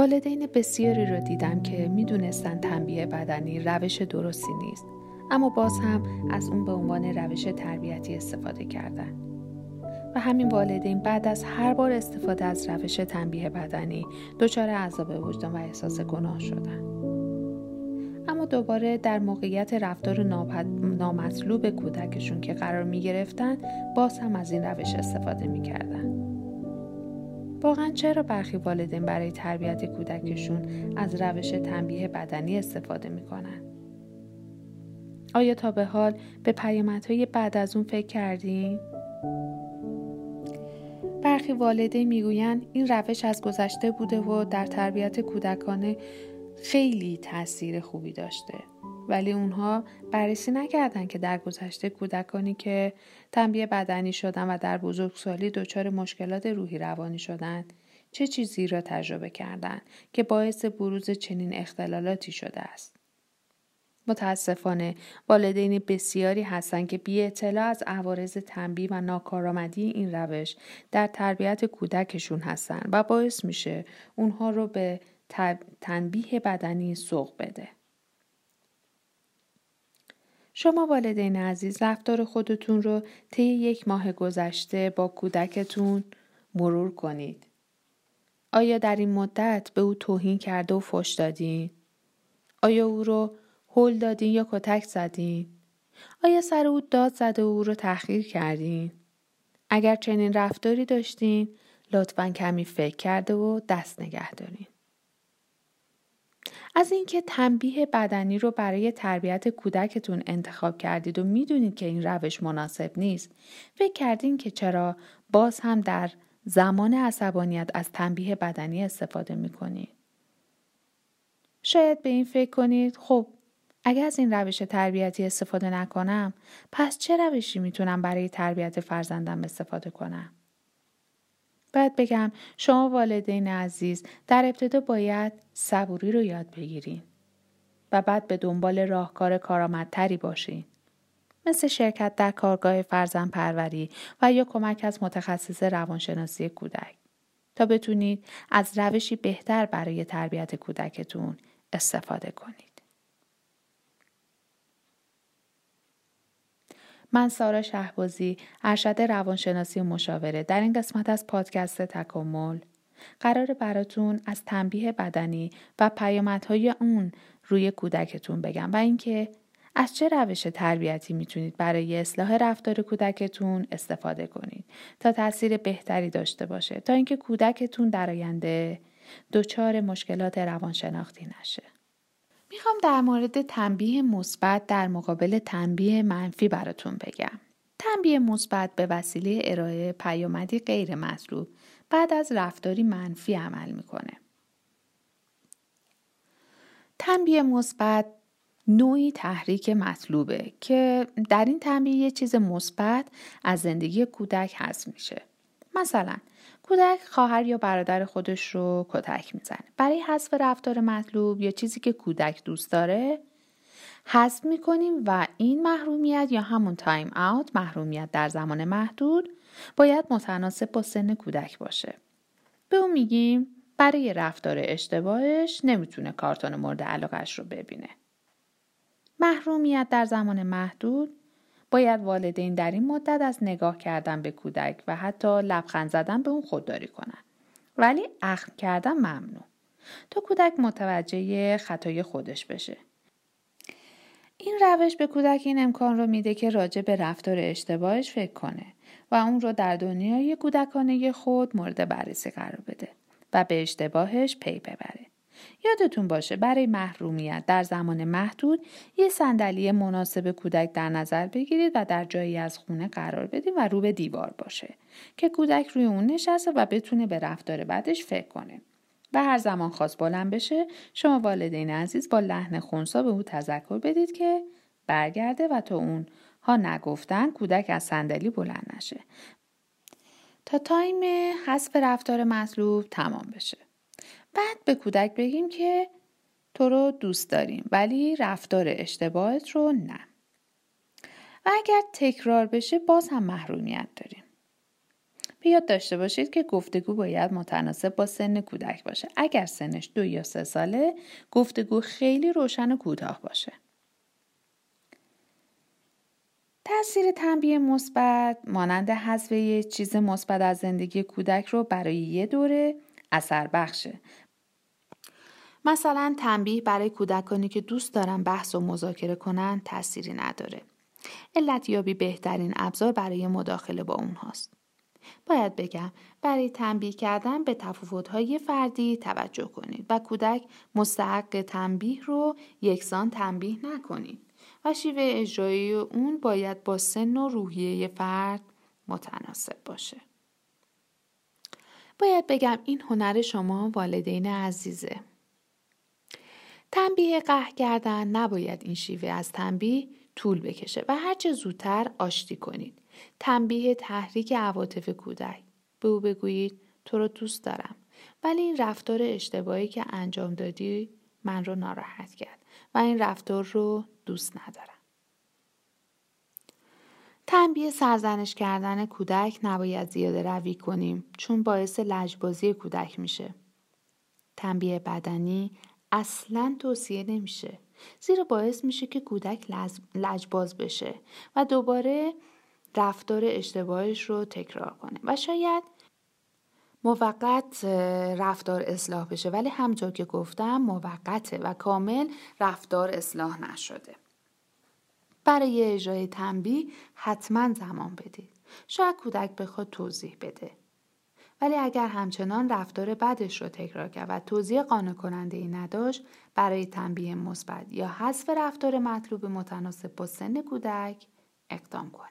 والدین بسیاری رو دیدم که می‌دونستن تنبیه بدنی روش درستی نیست اما باز هم از اون به عنوان روش تربیتی استفاده کردن و همین والدین بعد از هر بار استفاده از روش تنبیه بدنی دچار عذاب وجدان و احساس گناه شدن اما دوباره در موقعیت رفتار نامطلوب کودکشون که قرار می گرفتن باز هم از این روش استفاده می کردن. واقعا چرا برخی والدین برای تربیت کودکشون از روش تنبیه بدنی استفاده می کنن؟ آیا تا به حال به پیامدهای بعد از اون فکر کردیم؟ برخی والدین می‌گویند این روش از گذشته بوده و در تربیت کودکانه خیلی تاثیر خوبی داشته ولی اونها بررسی نکردن که در گذشته کودکانی که تنبیه بدنی شدن و در بزرگسالی دچار مشکلات روحی روانی شدند چه چیزی را تجربه کردند که باعث بروز چنین اختلالاتی شده است متاسفانه والدین بسیاری هستند که بی اطلاع از عوارض تنبیه و ناکارآمدی این روش در تربیت کودکشون هستند و باعث میشه اونها رو به تنبیه بدنی سوق بده. شما والدین عزیز رفتار خودتون رو طی یک ماه گذشته با کودکتون مرور کنید. آیا در این مدت به او توهین کرده و فش دادین؟ آیا او رو هل دادین یا کتک زدین؟ آیا سر او داد زده و او رو تحقیر کردین؟ اگر چنین رفتاری داشتین لطفا کمی فکر کرده و دست نگه دارین. از اینکه تنبیه بدنی رو برای تربیت کودکتون انتخاب کردید و می‌دونید که این روش مناسب نیست فکر کردین که چرا باز هم در زمان عصبانیت از تنبیه بدنی استفاده می‌کنید. شاید به این فکر کنید خب اگر از این روش تربیتی استفاده نکنم پس چه روشی می‌تونم برای تربیت فرزندم استفاده کنم؟ باید بگم شما والدین عزیز در ابتدا باید صبوری رو یاد بگیرین و بعد به دنبال راهکار کارآمدتری باشین. مثل شرکت در کارگاه فرزن پروری و یا کمک از متخصص روانشناسی کودک تا بتونید از روشی بهتر برای تربیت کودکتون استفاده کنید. من سارا شهبازی ارشد روانشناسی مشاوره در این قسمت از پادکست تکامل قرار براتون از تنبیه بدنی و پیامدهای اون روی کودکتون بگم و اینکه از چه روش تربیتی می‌تونید برای اصلاح رفتار کودکتون استفاده کنید تا تاثیر بهتری داشته باشه تا اینکه کودکتون در آینده دچار مشکلات روانشناختی نشه. می‌خوام در مورد تنبیه مثبت در مقابل تنبیه منفی براتون بگم. تنبیه مثبت به وسیله ارائه پیامدی غیر مطلوب بعد از رفتاری منفی عمل می‌کنه. تنبیه مثبت نوعی تحریک مطلوبه که در این تنبیه یه چیز مثبت از زندگی کودک هست میشه. مثلا کودک خواهر یا برادر خودش رو کتک می‌زنه. برای حذف رفتار مطلوب یا چیزی که کودک دوست داره حذف می‌کنیم و این محرومیت یا همون تایم اوت محرومیت در زمان محدود باید متناسب با سن کودک باشه. به اون میگیم برای رفتار اشتباهش نمی‌تونه کارتون مورد علاقش رو ببینه. محرومیت در زمان محدود باید والدین در این مدت از نگاه کردن به کودک و حتی لبخند زدن به اون خودداری کنن. ولی اخم کردن ممنوع. تا کودک متوجه خطای خودش بشه. این روش به کودک این امکان رو میده که راجع به رفتار اشتباهش فکر کنه و اون رو در دنیای کودکانه خود مورد بررسی قرار بده و به اشتباهش پی ببره. یادتون باشه برای محرومیت در زمان محدود یه صندلی مناسب کودک در نظر بگیرید و در جایی از خونه قرار بدید و رو به دیوار باشه که کودک روی اون نشسته و بتونه به رفتار بعدش فکر کنه. و هر زمان خواست بلند بشه شما والدین عزیز با لحن خونسا به او تذکر بدید که برگرده و تا اون ها نگفتن کودک از صندلی بلند نشه تا تایم حذف رفتار مطلوب تمام بشه بعد به کودک بگیم که تو رو دوست داریم ولی رفتار اشتباهت رو نه. و اگر تکرار بشه باز هم محرومیت داریم. به یاد داشته باشید که گفتگو باید متناسب با سن کودک باشه. اگر سنش دو یا سه ساله گفتگو خیلی روشن و کوتاه باشه. تاثیر تنبیه مثبت مانند حذف یه چیز مثبت از زندگی کودک رو برای یه دوره اثر بخشه. مثلا تنبیه برای کودکانی که دوست دارن بحث و مذاکره کنن تأثیری نداره. علت یابی بهترین ابزار برای مداخله با اونهاست. باید بگم برای تنبیه کردن به تفاوت‌های فردی توجه کنید و کودک مستحق تنبیه رو یکسان تنبیه نکنید و شیوه اجرایی اون باید با سن و روحیه فرد متناسب باشه. باید بگم این هنر شما والدین عزیزه. تنبیه قهر کردن نباید این شیوه از تنبیه طول بکشه و هرچه زودتر آشتی کنید. تنبیه تحریک عواطف کودک. به او بگویید تو رو دوست دارم ولی این رفتار اشتباهی که انجام دادی من رو ناراحت کرد و این رفتار رو دوست ندارم. تنبیه سرزنش کردن کودک نباید زیاده روی کنیم چون باعث لجبازی کودک میشه. تنبیه بدنی اصلا توصیه نمیشه. زیرا باعث میشه که کودک لجباز بشه و دوباره رفتار اشتباهش رو تکرار کنه. و شاید موقت رفتار اصلاح بشه. ولی همطور که گفتم موقته و کامل رفتار اصلاح نشده. برای اجرای تنبیه حتما زمان بدید. شاید کودک بخواد توضیح بده. ولی اگر همچنان رفتار بدش رو تکرار کرد و توضیح قانع کننده ای نداشت برای تنبیه مثبت یا حذف رفتار مطلوب متناسب با سن کودک اقدام کنید.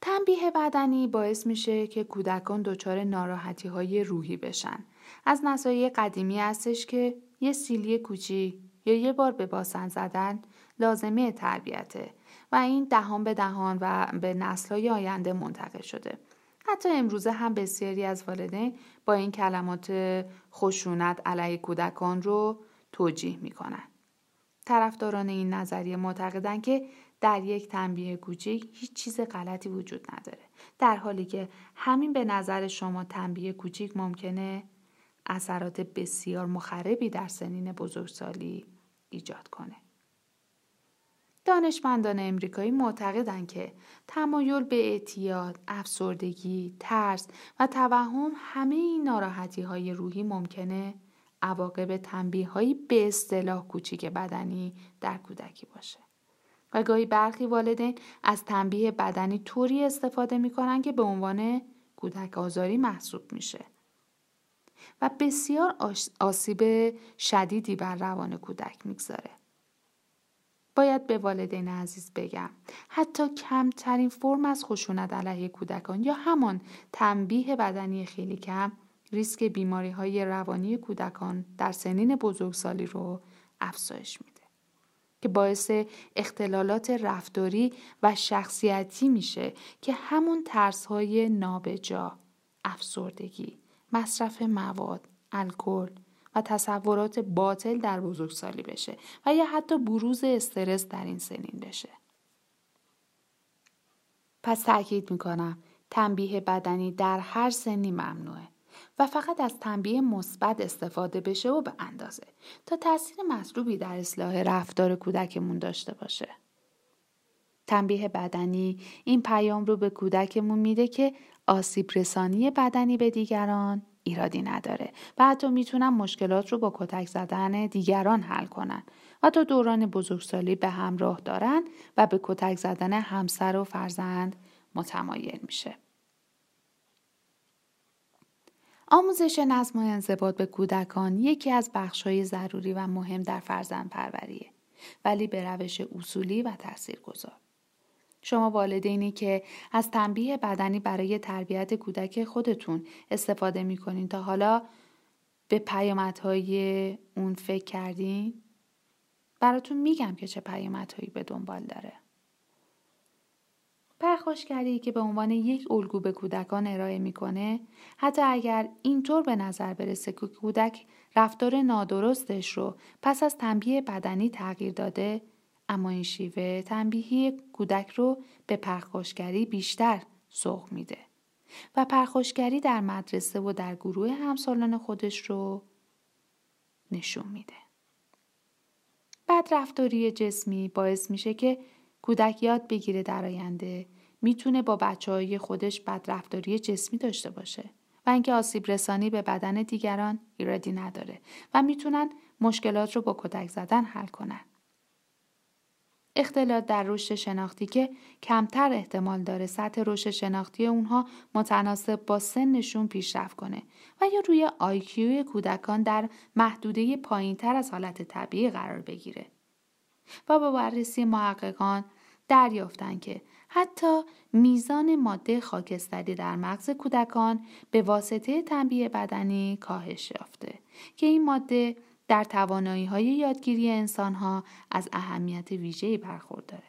تنبیه بدنی باعث میشه که کودکان دچار ناراحتی های روحی بشن. از نصایح قدیمی هستش که یه سیلی کوچیک یا یه بار به باسن زدن لازمه تربیته و این دهان به دهان و به نسلهای آینده منتقل شده. حتی امروزه هم بسیاری از والدین با این کلمات خشونت علیه کودکان رو توجیه می‌کنن. طرفداران این نظریه معتقدند که در یک تنبیه کوچیک هیچ چیز غلطی وجود نداره. در حالی که همین به نظر شما تنبیه کوچیک ممکنه اثرات بسیار مخربی در سنین بزرگسالی ایجاد. دانشمندان امریکایی معتقدند که تمایل به اعتیاد، افسردگی، ترس و توهم همه این ناراحتی های روحی ممکنه عواقب تنبیه هایی به اصطلاح کوچیک بدنی در کودکی باشه. و گاهی برخی والدین از تنبیه بدنی طوری استفاده می‌کنن که به عنوان کودک آزاری محسوب میشه. و بسیار آسیب شدیدی بر روان کودک می‌گذاره. باید به والدین عزیز بگم حتی کمترین فرم از خشونت علیه کودکان یا همان تنبیه بدنی خیلی کم ریسک بیماری های روانی کودکان در سنین بزرگسالی رو افزایش میده که باعث اختلالات رفتاری و شخصیتی میشه که همون ترس های نابجا افسردگی مصرف مواد الکل و تصورات باطل در بزرگسالی بشه و یا حتی بروز استرس در این سنین بشه. پس تاکید می‌کنم تنبیه بدنی در هر سنی ممنوعه و فقط از تنبیه مثبت استفاده بشه و به اندازه تا تاثیر مطلوبی در اصلاح رفتار کودکمون داشته باشه. تنبیه بدنی این پیام رو به کودکمون میده که آسیب رسانی بدنی به دیگران ایرادی نداره و حتی می‌تونن مشکلات رو با کتک زدن دیگران حل کنن و تا دوران بزرگسالی به همراه دارن و به کتک زدن همسر و فرزند متمایل میشه. آموزش نظم و انضباط به کودکان یکی از بخشهای ضروری و مهم در فرزند پروریه ولی به روش اصولی و تاثیرگذار. شما والدینی که از تنبیه بدنی برای تربیت کودک خودتون استفاده می‌کنین تا حالا به پیامدهای اون فکر کردین؟ براتون میگم که چه پیامدهایی به دنبال داره. پرخاشگری که به عنوان یک الگو به کودکان ارائه می‌کنه حتی اگر اینطور به نظر برسه که کودک رفتار نادرستش رو پس از تنبیه بدنی تغییر داده اما این شیوه تنبیهی کودک رو به پرخاشگری بیشتر سوق میده و پرخوشگری در مدرسه و در گروه همسالان خودش رو نشون میده. بدرفتاری جسمی باعث میشه که کودک یاد بگیره در آینده می‌تونه با بچه های خودش بدرفتاری جسمی داشته باشه و اینکه آسیب رسانی به بدن دیگران ایرادی نداره و می‌تونن مشکلات رو با کودک زدن حل کنن. اختلال در رشد شناختی که کمتر احتمال داره سطح رشد شناختی اونها متناسب با سنشون پیشرفت کنه و یا روی آیکیو کودکان در محدوده پایین تر از حالت طبیعی قرار بگیره. و با بررسی محققان دریافتن که حتی میزان ماده خاکستری در مغز کودکان به واسطه تنبیه بدنی کاهش یافته که این ماده در توانایی های یادگیری انسان ها از اهمیت ویژه‌ای برخورداره.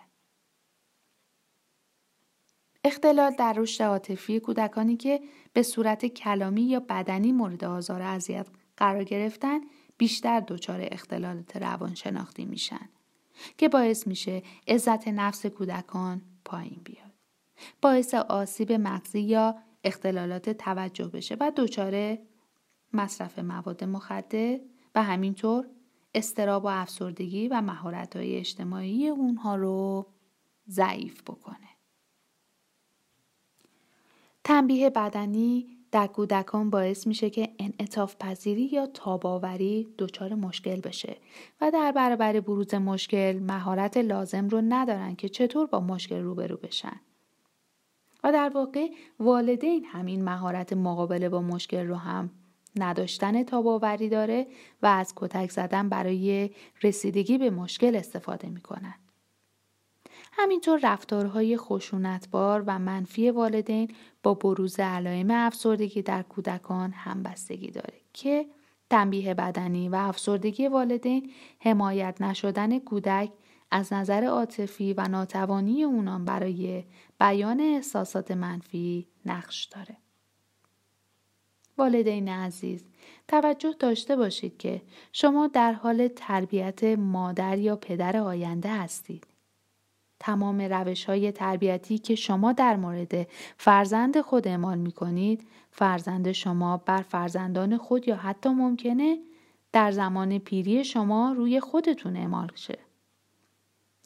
اختلال در رشد عاطفی کودکانی که به صورت کلامی یا بدنی مورد آزار اذیت قرار گرفتن بیشتر دچار اختلالات روانشناختی میشن که باعث میشه عزت نفس کودکان پایین بیاد. باعث آسیب مغزی یا اختلالات توجه بشه و دچار مصرف مواد مخدر و همینطور استراب و افسردگی و های اجتماعی اونها رو ضعیف بکنه. تنبیه بدنی در کودکان باعث میشه که انعطاف پذیری یا تاباوری دچار مشکل بشه و در برابر بروز مشکل مهارت لازم رو ندارن که چطور با مشکل روبرو بشن. و در واقع والدین همین مهارت مقابله با مشکل رو هم نداشتن تاباوری داره و از کتک زدن برای رسیدگی به مشکل استفاده می‌کنن. همینطور رفتارهای خشونتبار و منفی والدین با بروز علائم افسردگی در کودکان همبستگی داره که تنبیه بدنی و افسردگی والدین حمایت نشدن کودک از نظر عاطفی و ناتوانی اونان برای بیان احساسات منفی نقش داره. والدین عزیز توجه داشته باشید که شما در حال تربیت مادر یا پدر آینده هستید. تمام روش های تربیتی که شما در مورد فرزند خود اعمال می کنید فرزند شما بر فرزندان خود یا حتی ممکنه در زمان پیری شما روی خودتون اعمال شه.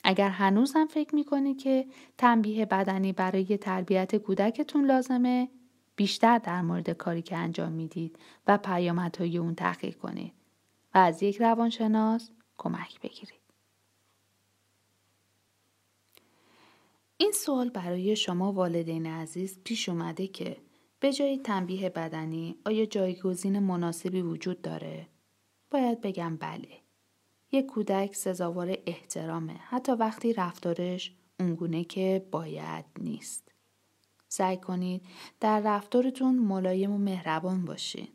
اگر هنوز هم فکر می کنید که تنبیه بدنی برای تربیت کودکتون لازمه بیشتر در مورد کاری که انجام می‌دید و پیامدهای اون تحقیق کنید و از یک روانشناس کمک بگیرید. این سوال برای شما والدین عزیز پیش اومده که به جای تنبیه بدنی آیا جایگزین مناسبی وجود داره؟ باید بگم بله. یک کودک سزاوار احترامه حتی وقتی رفتارش اونگونه که باید نیست. سعی کنید در رفتارتون ملایم و مهربان باشین.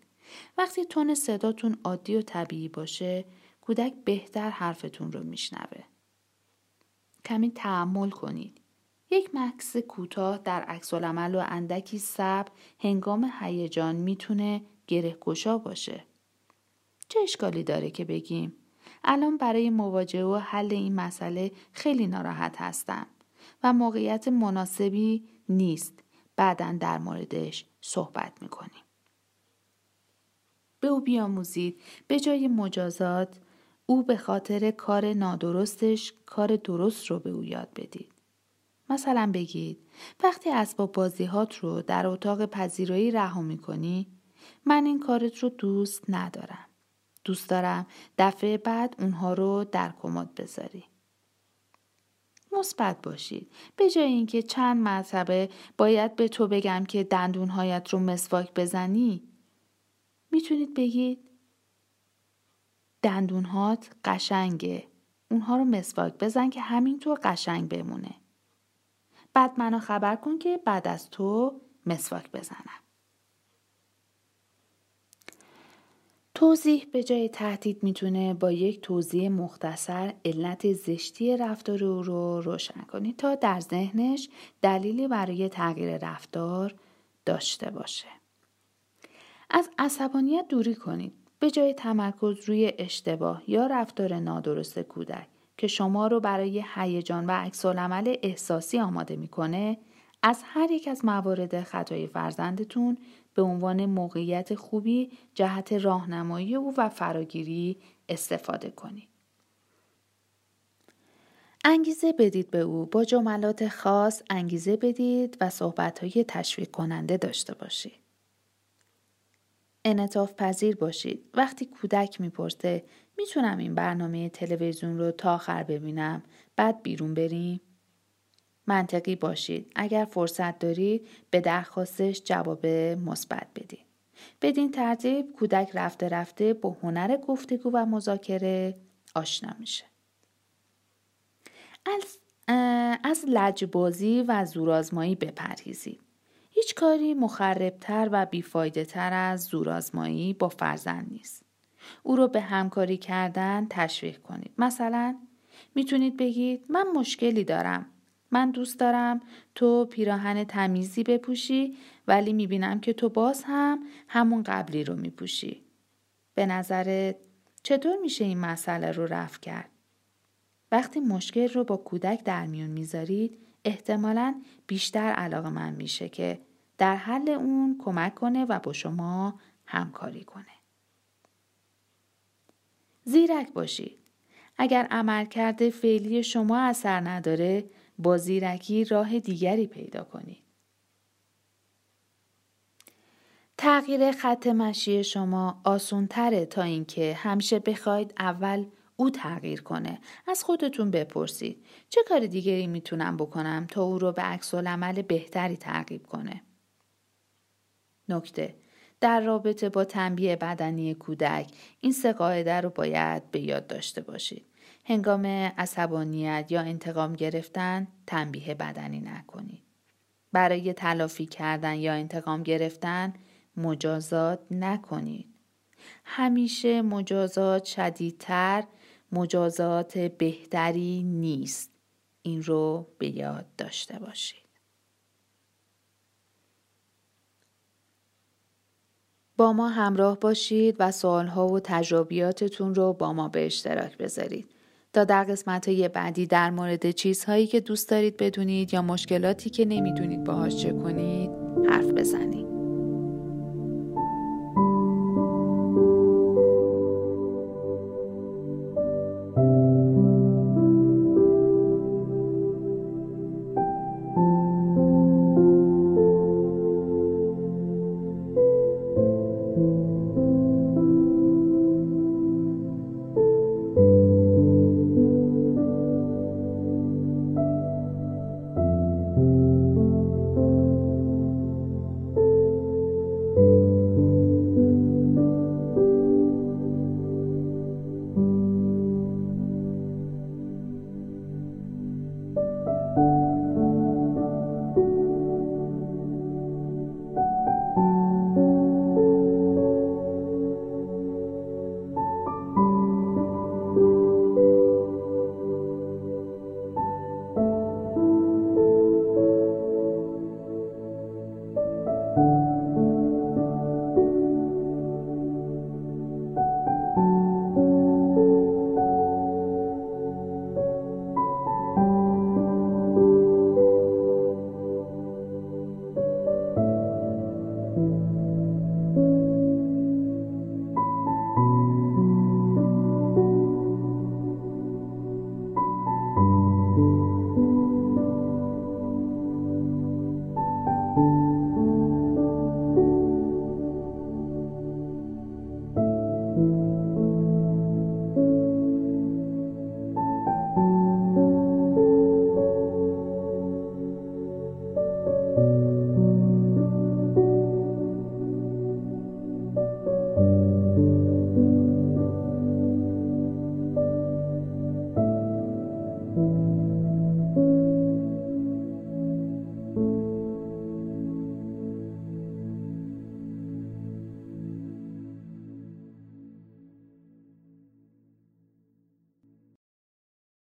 وقتی تون صداتون عادی و طبیعی باشه کودک بهتر حرفتون رو میشنوه. کمی تحمل کنید. یک مکس کوتاه در عکس و اندکی صبر هنگام هیجان می‌تونه گره گشا باشه. چه اشکالی داره که بگیم؟ الان برای مواجهه و حل این مسئله خیلی ناراحت هستم و موقعیت مناسبی نیست بعدا در موردش صحبت می‌کنیم. به او بیاموزید به جای مجازات او به خاطر کار نادرستش کار درست رو به او یاد بدید. مثلا بگید وقتی اسباب بازیهات رو در اتاق پذیرایی رها می‌کنی من این کارت رو دوست ندارم. دوست دارم دفعه بعد اونها رو در کمد بذاری. مثبت باشید. به جای اینکه چند مرتبه باید به تو بگم که دندونهایت رو مسواک بزنی می‌تونید بگید دندونهات قشنگه. اونها رو مسواک بزن که همینطور قشنگ بمونه. بعد منو خبر کن که بعد از تو مسواک بزنم. توضیح به جای تهدید می‌تونه با یک توضیح مختصر علت زشتی رفتار او رو روشن کنید تا در ذهنش دلیلی برای تغییر رفتار داشته باشه. از عصبانیت دوری کنید. به جای تمرکز روی اشتباه یا رفتار نادرست کودک که شما رو برای هیجان و عکس احساسی آماده می‌کنه، از هر یک از موارد خطای فرزندتون به عنوان موقعیت خوبی جهت راهنمایی او و فراگیری استفاده کنید. انگیزه بدید به او با جملات خاص انگیزه بدید و صحبتهای تشویق کننده داشته باشید. انطاف پذیر باشید. وقتی کودک می‌پرسه می‌تونم این برنامه تلویزیون رو تا آخر ببینم بعد بیرون بریم؟ منطقی باشید. اگر فرصت دارید به درخواستش جواب مثبت بدید. بدین ترتیب کودک رفته رفته با هنر گفتگو و مذاکره آشنا میشه. از, از لجبازی و زورآزمایی بپرهیزید. هیچ کاری مخربتر و بیفایده تر از زورآزمایی با فرزند نیست. او رو به همکاری کردن تشویق کنید. مثلا می‌تونید بگید من مشکلی دارم. من دوست دارم تو پیراهن تمیزی بپوشی ولی می‌بینم که تو باز هم همون قبلی رو میپوشی. به نظرت چطور میشه این مسئله رو رفع کرد؟ وقتی مشکل رو با کودک در میون می‌ذارید احتمالا بیشتر علاقه من میشه که در حل اون کمک کنه و با شما همکاری کنه. زیرک باشید. اگر عملکرد فعلی شما اثر نداره با زیرکی راه دیگری پیدا کنید. تغییر خط مشی شما آسون تره تا اینکه همیشه بخواید اول او تغییر کنه. از خودتون بپرسید. چه کار دیگری می‌تونم بکنم تا او رو به عکس عمل بهتری ترغیب کنه؟ نکته. در رابطه با تنبیه بدنی کودک این سه قاعده رو باید به یاد داشته باشید. هنگام عصبانیت یا انتقام گرفتن تنبیه بدنی نکنید برای تلافی کردن یا انتقام گرفتن مجازات نکنید همیشه مجازات شدیدتر مجازات بهتری نیست. این رو به یاد داشته باشید. با ما همراه باشید و سوالها و تجربیاتتون رو با ما به اشتراک بذارید. تا در قسمت های بعدی در مورد چیزهایی که دوست دارید بدونید یا مشکلاتی که نمی‌دونید باهاش چه کنید حرف بزنید.